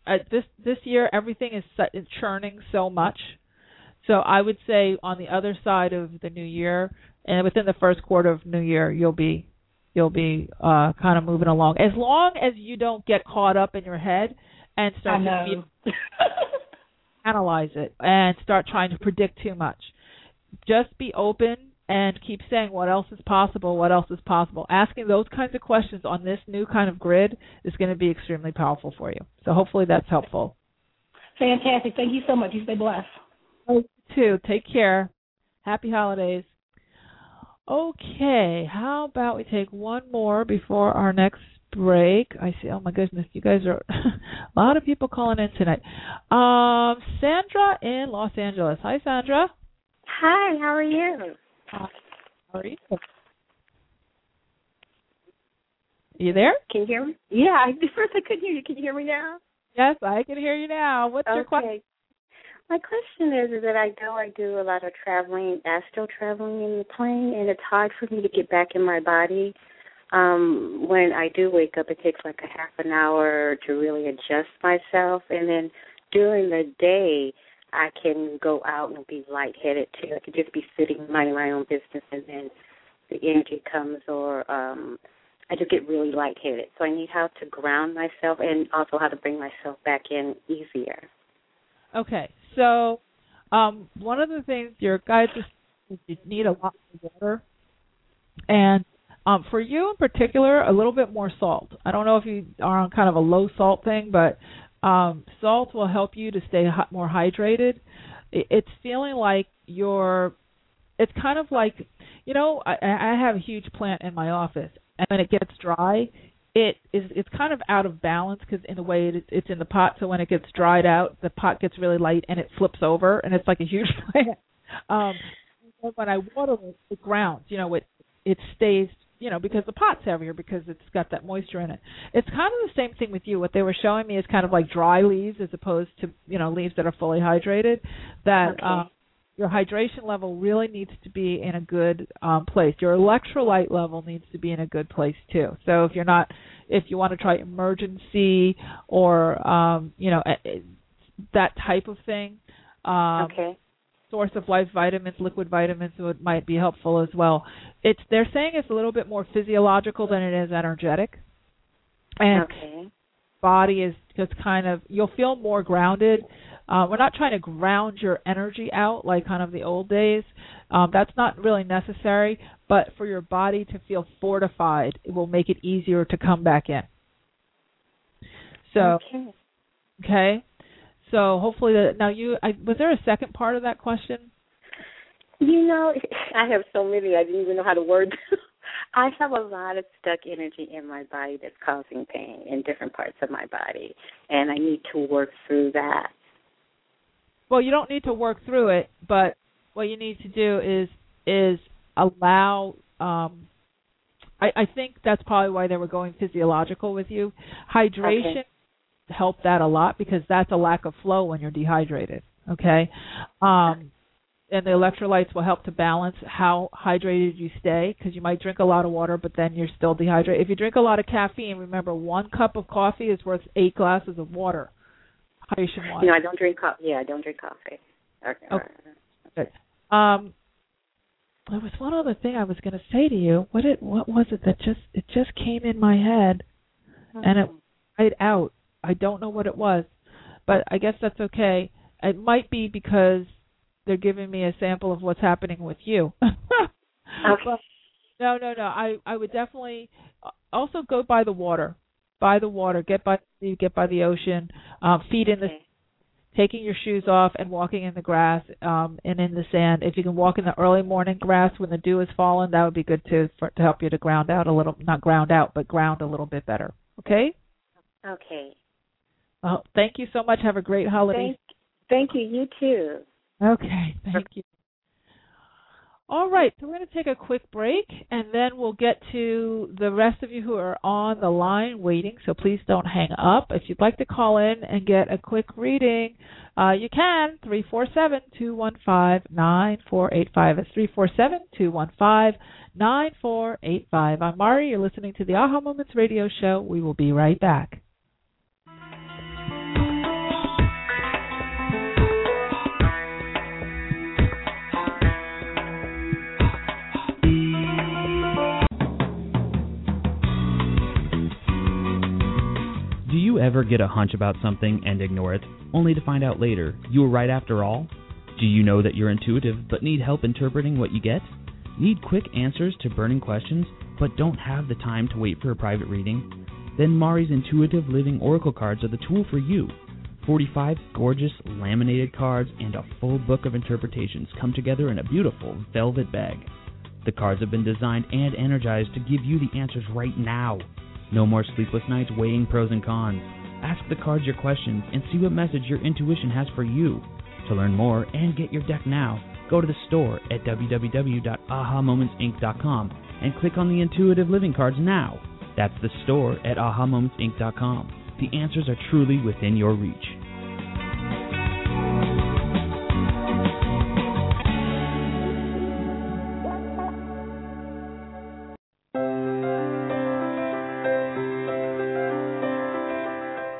uh, this this year everything is is churning so much. So I would say on the other side of the new year and within the first quarter of new year you'll be you'll be uh kind of moving along. As long as you don't get caught up in your head and start to feel analyze it and start trying to predict too much. Just be open and keep saying what else is possible, what else is possible. Asking those kinds of questions on this new kind of grid is going to be extremely powerful for you. So hopefully that's helpful. Fantastic. Thank you so much. You stay blessed. Oh, too. Take care. Happy holidays. Okay, how about we take one more before our next break? I see. Oh my goodness, you guys are a lot of people calling in tonight. Um, Sandra in Los Angeles. Hi, Sandra. Hi. How are you? How are you? You there? Can you hear me? Yeah. I, first, I couldn't hear you. Can you hear me now? Yes, I can hear you now. What's okay. your question? My question is, is that I know I do a lot of traveling, astral traveling in the plane, and it's hard for me to get back in my body. Um, when I do wake up, it takes like a half an hour to really adjust myself, and then during the day, I can go out and be lightheaded too. I could just be sitting minding my own business, and then the energy comes, or um, I just get really lightheaded. So I need how to ground myself, and also how to bring myself back in easier. Okay, so um, one of the things your guides is you need a lot of water, and um, for you in particular, a little bit more salt. I don't know if you are on kind of a low salt thing, but um, salt will help you to stay more hydrated. It's feeling like you're. It's kind of like, you know, I, I have a huge plant in my office, and when it gets dry, it is it's kind of out of balance because in a way it, it's in the pot so when it gets dried out the pot gets really light and it flips over and it's like a huge plant um when i water it it grounds you know it it stays you know because the pot's heavier because it's got that moisture in it it's kind of the same thing with you what they were showing me is kind of like dry leaves as opposed to you know leaves that are fully hydrated that okay. um your hydration level really needs to be in a good um, place. Your electrolyte level needs to be in a good place too. So if you're not, if you want to try Emergen-C or um, you know that type of thing, um, okay. Source of life vitamins, liquid vitamins, it might be helpful as well. It's they're saying it's a little bit more physiological than it is energetic, and okay. body is just kind of you'll feel more grounded uh, we're not trying to ground your energy out like kind of the old days. Um, that's not really necessary, but for your body to feel fortified, it will make it easier to come back in. So, okay. okay. So hopefully that now you I, was there a second part of that question? You know, I have so many I didn't even know how to word them. I have a lot of stuck energy in my body that's causing pain in different parts of my body, and I need to work through that. Well, you don't need to work through it, but what you need to do is is allow. Um, I, I think that's probably why they were going physiological with you. Hydration okay. Helped that a lot because that's a lack of flow when you're dehydrated. Okay. Um, and the electrolytes will help to balance how hydrated you stay because you might drink a lot of water but then you're still dehydrated. If you drink a lot of caffeine, remember one cup of coffee is worth eight glasses of water. Hydration wise. Know, I don't drink coffee. Yeah, I don't drink coffee. Okay. okay. Good. Um, there was one other thing I was going to say to you. What it what was it that just it just came in my head, mm-hmm. and it right out. I don't know what it was, but I guess that's okay. It might be because they're giving me a sample of what's happening with you. okay. no, no, no. I I would definitely also go by the water by the water, get by the get by the ocean, um, feet in the okay. taking your shoes off and walking in the grass um, and in the sand. If you can walk in the early morning grass when the dew has fallen, that would be good too for, to help you to ground out a little, not ground out, but ground a little bit better. Okay. Okay. Well, thank you so much. Have a great holiday. Thank, thank you. You too. Okay. Thank you. All right, so we're going to take a quick break and then we'll get to the rest of you who are on the line waiting, so please don't hang up. If you'd like to call in and get a quick reading, uh, you can, 347-215-9485. It's 347-215-9485. I'm Mari. You're listening to the Aha Moments radio show. We will be right back. Do you ever get a hunch about something and ignore it, only to find out later you were right after all? Do you know that you're intuitive but need help interpreting what you get? Need quick answers to burning questions but don't have the time to wait for a private reading? Then Mari's Intuitive Living Oracle cards are the tool for you. 45 gorgeous laminated cards and a full book of interpretations come together in a beautiful velvet bag. The cards have been designed and energized to give you the answers right now. No more sleepless nights weighing pros and cons. Ask the cards your questions and see what message your intuition has for you. To learn more and get your deck now, go to the store at www.ahamomentsinc.com and click on the intuitive living cards now. That's the store at ahamomentsinc.com. The answers are truly within your reach.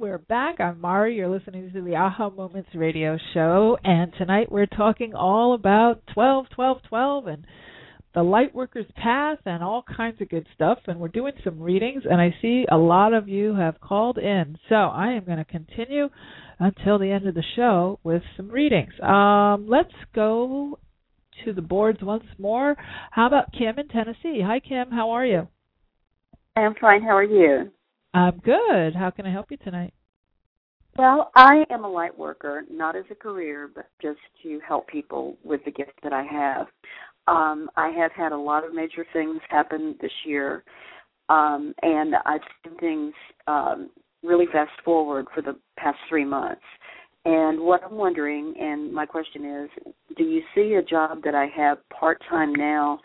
we're back. I'm Mari. You're listening to the Aha Moments radio show, and tonight we're talking all about 12, 12, 12, and the Lightworker's Path, and all kinds of good stuff. And we're doing some readings, and I see a lot of you have called in, so I am going to continue until the end of the show with some readings. Um, let's go to the boards once more. How about Kim in Tennessee? Hi, Kim. How are you? I'm fine. How are you? I'm good. How can I help you tonight? Well, I am a light worker, not as a career, but just to help people with the gift that I have. Um, I have had a lot of major things happen this year, um, and I've seen things um, really fast forward for the past three months. And what I'm wondering, and my question is, do you see a job that I have part time now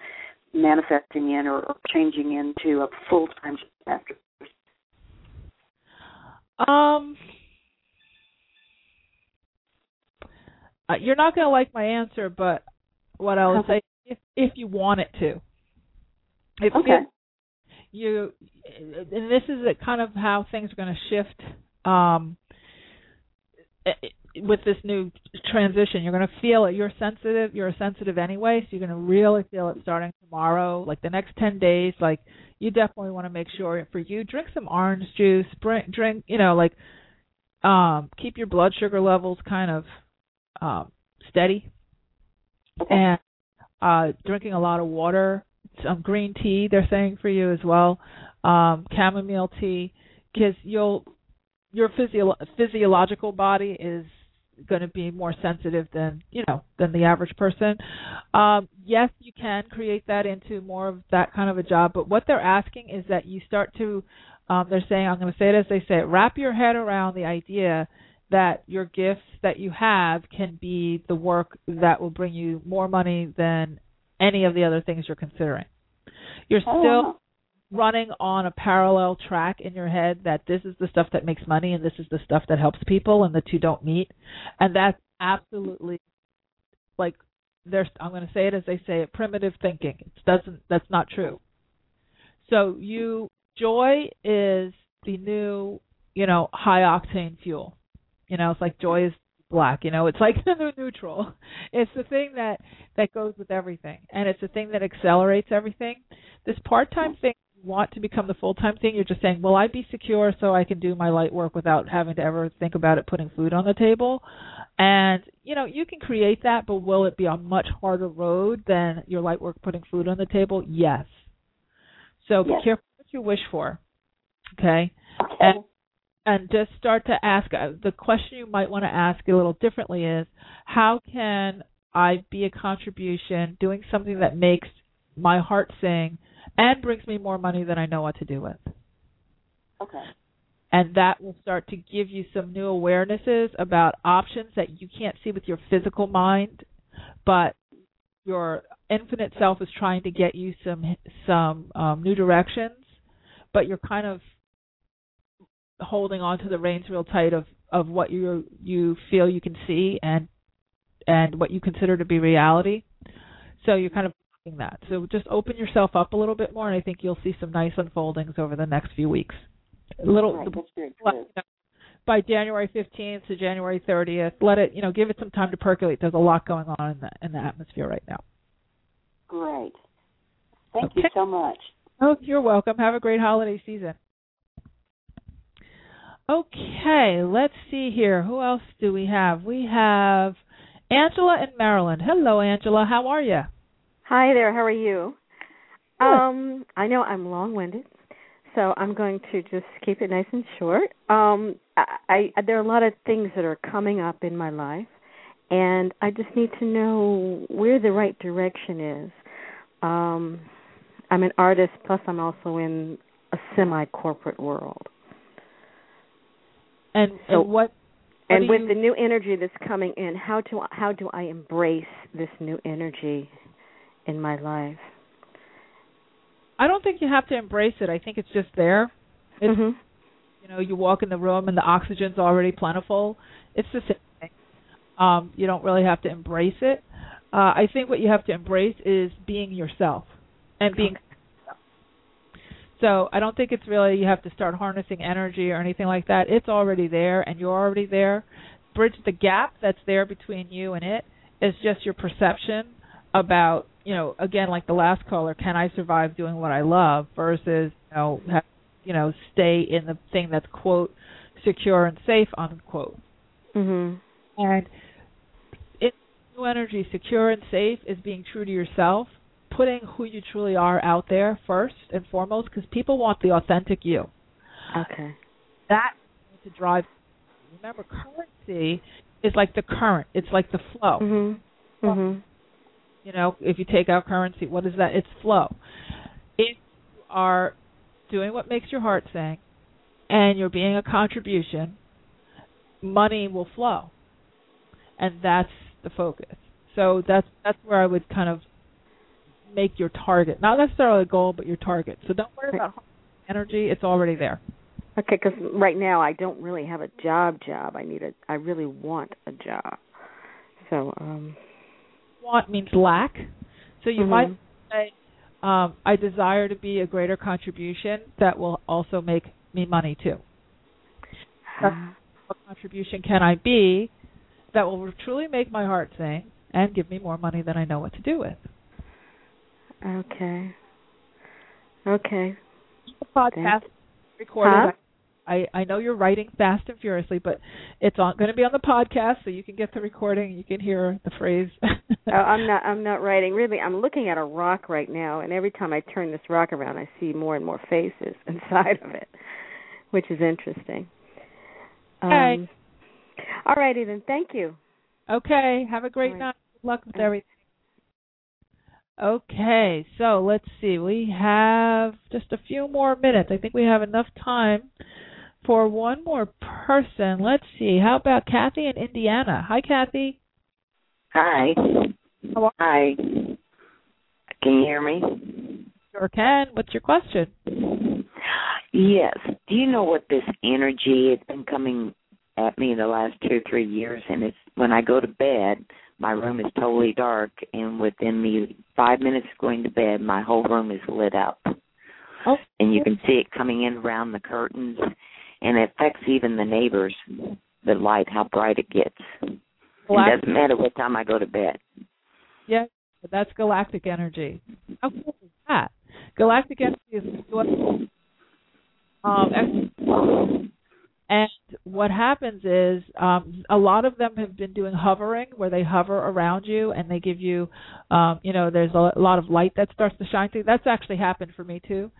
manifesting in or, changing into a full time job after um, uh, you're not going to like my answer, but what I would say, if if you want it to, if, okay. you, and this is a kind of how things are going to shift. Um, with this new transition, you're going to feel it. You're sensitive. You're sensitive anyway, so you're going to really feel it starting tomorrow. Like the next ten days, like you definitely want to make sure for you drink some orange juice, drink, you know, like um keep your blood sugar levels kind of um steady. And uh drinking a lot of water, some green tea they're saying for you as well. Um chamomile tea because you'll your physio- physiological body is going to be more sensitive than you know than the average person. Um, yes, you can create that into more of that kind of a job, but what they're asking is that you start to. Um, they're saying, I'm going to say it as they say it. Wrap your head around the idea that your gifts that you have can be the work that will bring you more money than any of the other things you're considering. You're Oh, still. Running on a parallel track in your head that this is the stuff that makes money and this is the stuff that helps people and the two don't meet. And that's absolutely like there's I'm going to say it as they say it primitive thinking. It doesn't that's not true. So you joy is the new, you know, high octane fuel. You know, it's like joy is black, you know, it's like the new neutral. It's the thing that that goes with everything and it's the thing that accelerates everything. This part-time thing you want to become the full-time thing, you're just saying, "Will I be secure so I can do my light work without having to ever think about it putting food on the table?" And, you know, you can create that, but will it be a much harder road than your light work putting food on the table? Yes. So be Yes. careful what you wish for. Okay? Okay. And and just start to ask uh, the question you might want to ask a little differently is how can I be a contribution doing something that makes my heart sing and brings me more money than I know what to do with. okay. And that will start to give you some new awarenesses about options that you can't see with your physical mind, but your infinite self is trying to get you some some um, new directions, but you're kind of holding on to the reins real tight of of what you you feel you can see and and what you consider to be reality. So you're kind of that. So just open yourself up a little bit more, and I think you'll see some nice unfoldings over the next few weeks. A little Right, that's let- good. by January 15th to January 30th. Let it, you know, give it some time to percolate. There's a lot going on in the in the atmosphere right now. Great. Thank you so much. Oh, you're welcome. Have a great holiday season. Okay, let's see here. Who else do we have? We have Angela in Maryland. Hello, Angela. How are you? Hi there, how are you? Good. Um, I know I'm long-winded, so I'm going to just keep it nice and short. Um, I, I there are a lot of things that are coming up in my life, and I just need to know where the right direction is. Um, I'm an artist, plus I'm also in a semi-corporate world. And, So- and what? what and with you- the new energy that's coming in, how do how do I embrace this new energy in my life? I don't think you have to embrace it. I think it's just there. It's Mhm. you know you walk in the room and the oxygen's already plentiful it's the same thing um you don't really have to embrace it uh i think what you have to embrace is being yourself and being so i don't think it's really you have to start harnessing energy or anything like that it's already there and you're already there bridge the gap that's there between you and it. it is just your perception about you know again like the last caller can i survive doing what i love versus you know have you know stay in the thing that's quote secure and safe unquote Mhm. and it new energy secure and safe is being true to yourself putting who you truly are out there first and foremost because people want the authentic you Okay. that to drive remember currency is like the current it's like the flow Mm-hmm. Mhm. You know if you take out currency what is that it's flow if you are doing what makes your heart sing and you're being a contribution money will flow and that's the focus so that's that's where i would kind of make your target not necessarily a goal but your target so don't worry about energy it's already there Okay, because right now I don't really have a job. Job. I need a. I really want a job. So, um. Want means lack so you Mhm. might say um, i desire to be a greater contribution that will also make me money too what contribution can I be that will truly make my heart sing and give me more money than I know what to do with? okay. Okay. The podcast recorded. Huh? I I know you're writing fast and furiously, but it's on, going to be on the podcast, so you can get the recording. You can hear the phrase. oh, I'm not. I'm not writing. Really, I'm looking at a rock right now, and every time I turn this rock around, I see more and more faces inside of it, which is interesting. Okay. Um, all righty then. Thank you. Okay. Have a great All right. night. Good luck with All right. everything. Okay, so let's see. We have just a few more minutes. I think we have enough time for one more person, let's see. How about Kathy in Indiana? Hi, Kathy. Hi. Hi. Can you hear me? Sure can. What's your question? Yes. Do you know what this energy has been coming at me the last two three years? And it's when I go to bed, my room is totally dark, and within me five minutes of going to bed, my whole room is lit up. Oh. And you can see it coming in around the curtains, and it affects even the neighbors. The light, how bright it gets. Galactic. It doesn't matter what time I go to bed. Yeah, that's galactic energy. How cool is that? Galactic energy is um, and what happens is um, a lot of them have been doing hovering, where they hover around you and they give you, um, you know, there's a lot of light that starts to shine through. That's actually happened for me too.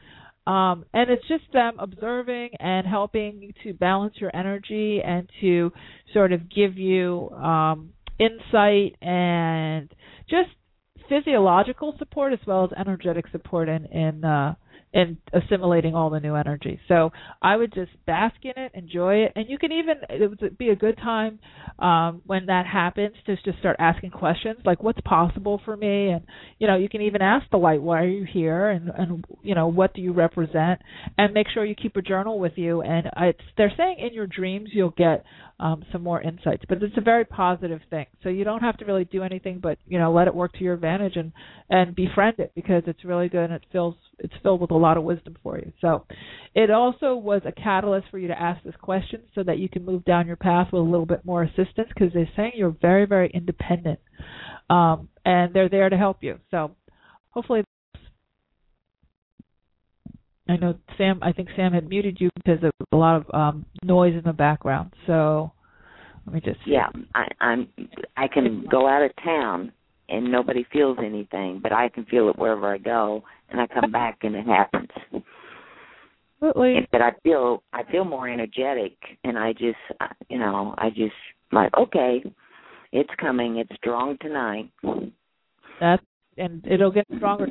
Um, and it's just them observing and helping to balance your energy and to sort of give you um, insight and just physiological support as well as energetic support in in uh, in assimilating all the new energy. So I would just bask in it, enjoy it, and you can even it would be a good time um, when that happens to just start asking questions like what's possible for me, and you know you can even ask the light why are you here, and and you know what do you represent, and make sure you keep a journal with you. And it's they're saying in your dreams you'll get um, some more insights, but it's a very positive thing. So you don't have to really do anything, but you know let it work to your advantage and and befriend it because it's really good and it fills it's filled with a lot of wisdom for you. So it also was a catalyst for you to ask this question so that you can move down your path with a little bit more assistance because they're saying you're very, very independent. Um, and they're there to help you. So hopefully I know Sam I think Sam had muted you because of a lot of um noise in the background. So let me just Yeah, I, I'm. I can go out of town and nobody feels anything, but I can feel it wherever I go, and I come back and it happens. Absolutely. And- But I feel I feel more energetic, and I just uh, you know I just like okay, it's coming. It's strong tonight. That's and it'll get stronger.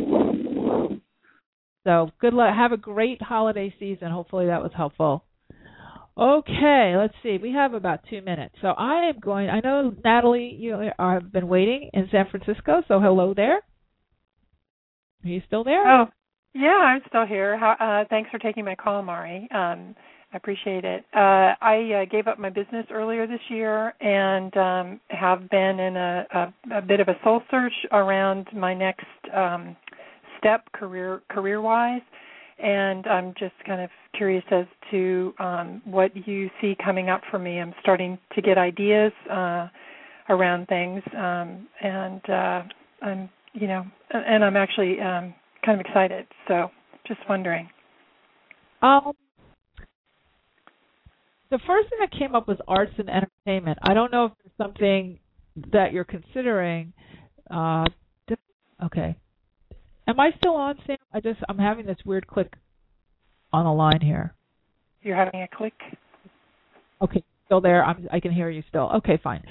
So good luck. Have a great holiday season. Hopefully that was helpful. Okay, let's see. We have about two minutes, so I am going. I know Natalie, you have been waiting in San Francisco. So hello there. Are you still there? Oh, yeah, I'm still here. How, uh, thanks for taking my call, Mari. Um, I appreciate it. Uh, I uh, gave up my business earlier this year and um, have been in a, a, a bit of a soul search around my next um, step career career wise. And I'm just kind of curious as to um, what you see coming up for me. I'm starting to get ideas uh, around things, um, and uh, I'm, you know, and I'm actually um, kind of excited. So, just wondering. Um, the first thing that came up was arts and entertainment. I don't know if there's something that you're considering. Uh, okay. Am I still on, Sam? I just I'm having this weird click on the line here. You're having a click. Okay, still there. I'm, I can hear you still. Okay, fine.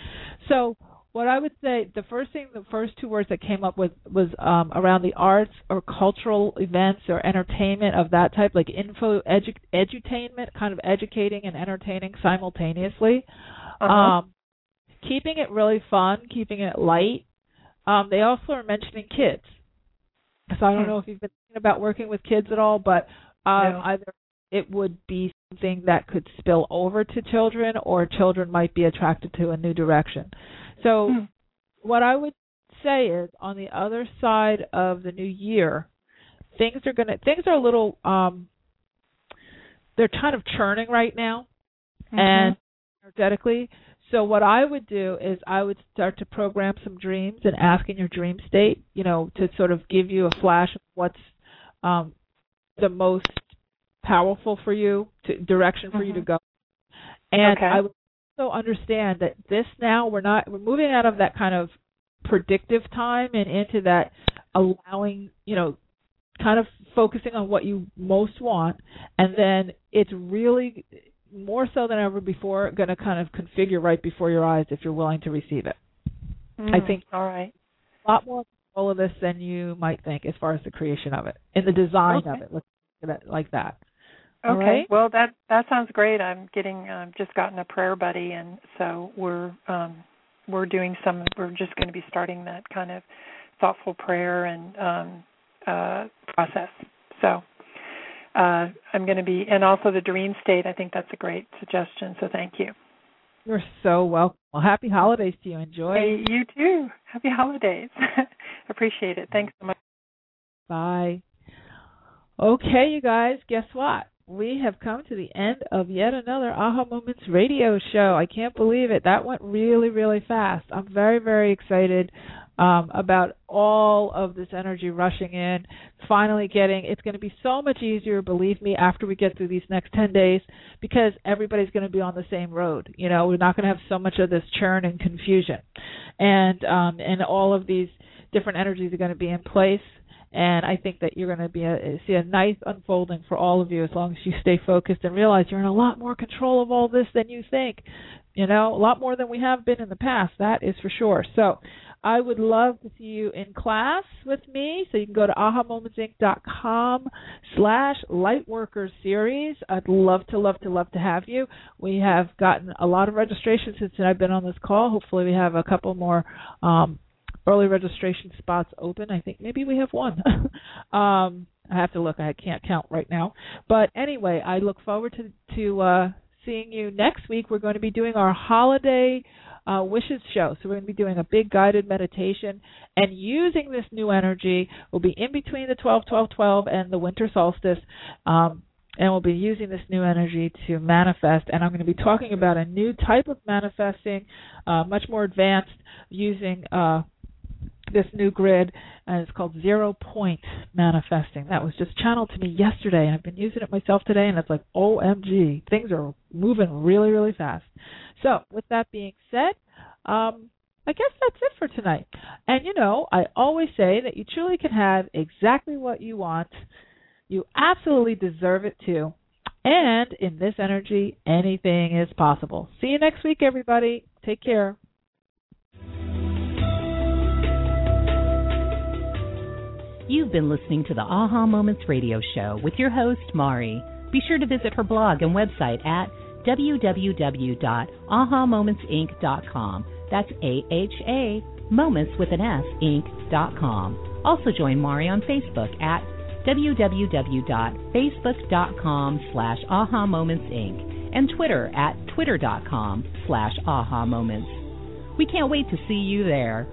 So what I would say, the first thing, the first two words that came up with was um, around the arts or cultural events or entertainment of that type, like info edu- edutainment, kind of educating and entertaining simultaneously. Uh-huh. Um, keeping it really fun, keeping it light. Um, they also are mentioning kids. So I don't Hmm. know if you've been thinking about working with kids at all, but um, No. either it would be something that could spill over to children, or children might be attracted to a new direction. So, Hmm. what I would say is, on the other side of the new year, things are gonna things are a little um, they're kind of churning right now, Mhm. and energetically. So what I would do is I would start to program some dreams and ask in your dream state, you know, to sort of give you a flash of what's um, the most powerful for you, to, direction for you to Mhm. go. And Okay. I would also understand that this now we're not we're moving out of that kind of predictive time and into that allowing, you know, kind of focusing on what you most want and then it's really more so than ever before going to kind of configure right before your eyes if you're willing to receive it. I Mm, think All right. a lot more control of this than you might think as far as the creation of it and the design of it. Let's look at it like that. Okay. Right? Well, that that sounds great. I'm getting um, just gotten a prayer buddy, and so we're um, we're doing some. We're just going to be starting that kind of thoughtful prayer and um, uh, process. So uh, I'm going to be, and also the dream state. I think that's a great suggestion. So thank you. You're so welcome. Well, happy holidays to you. Enjoy. Hey, you too. Happy holidays. Appreciate it. Thanks so much. Bye. Okay, you guys, guess what? We have come to the end of yet another Aha Moments radio show. I can't believe it. That went really, really fast. I'm very, very excited um, about all of this energy rushing in. Finally, getting it's going to be so much easier, believe me, after we get through these next 10 days because everybody's going to be on the same road. You know, we're not going to have so much of this churn and confusion, and um, and all of these different energies are going to be in place and I think that you're going to be a, see a nice unfolding for all of you as long as you stay focused and realize you're in a lot more control of all this than you think. You know, a lot more than we have been in the past. That is for sure. So, I would love to see you in class with me. So you can go to ahamomentsinc.com slash lightworkers series. I'd love to, love to, love to have you. We have gotten a lot of registrations since I've been on this call. Hopefully we have a couple more um, early registration spots open. I think maybe we have one. um, I have to look. I can't count right now. But anyway, I look forward to to uh, seeing you next week. We're going to be doing our holiday uh, wishes show. So we're going to be doing a big guided meditation and using this new energy. We'll be in between the 12, 12, 12 and the winter solstice. Um, and we'll be using this new energy to manifest. And I'm going to be talking about a new type of manifesting, uh, much more advanced, using uh, this new grid, and it's called Zero Point Manifesting. That was just channeled to me yesterday, and I've been using it myself today, and it's like, OMG, things are moving really, really fast. So, with that being said, um, I guess that's it for tonight. And you know, I always say that you truly can have exactly what you want. You absolutely deserve it too. And in this energy, anything is possible. See you next week, everybody. Take care. You've been listening to the Aha Moments radio show with your host, Mari. Be sure to visit her blog and website at www.ahamomentsinc.com. That's A H A moments with an S inc.com. Also join Mari on Facebook at www.facebook.com slash aha moments inc and Twitter at twitter.com slash aha moments. We can't wait to see you there.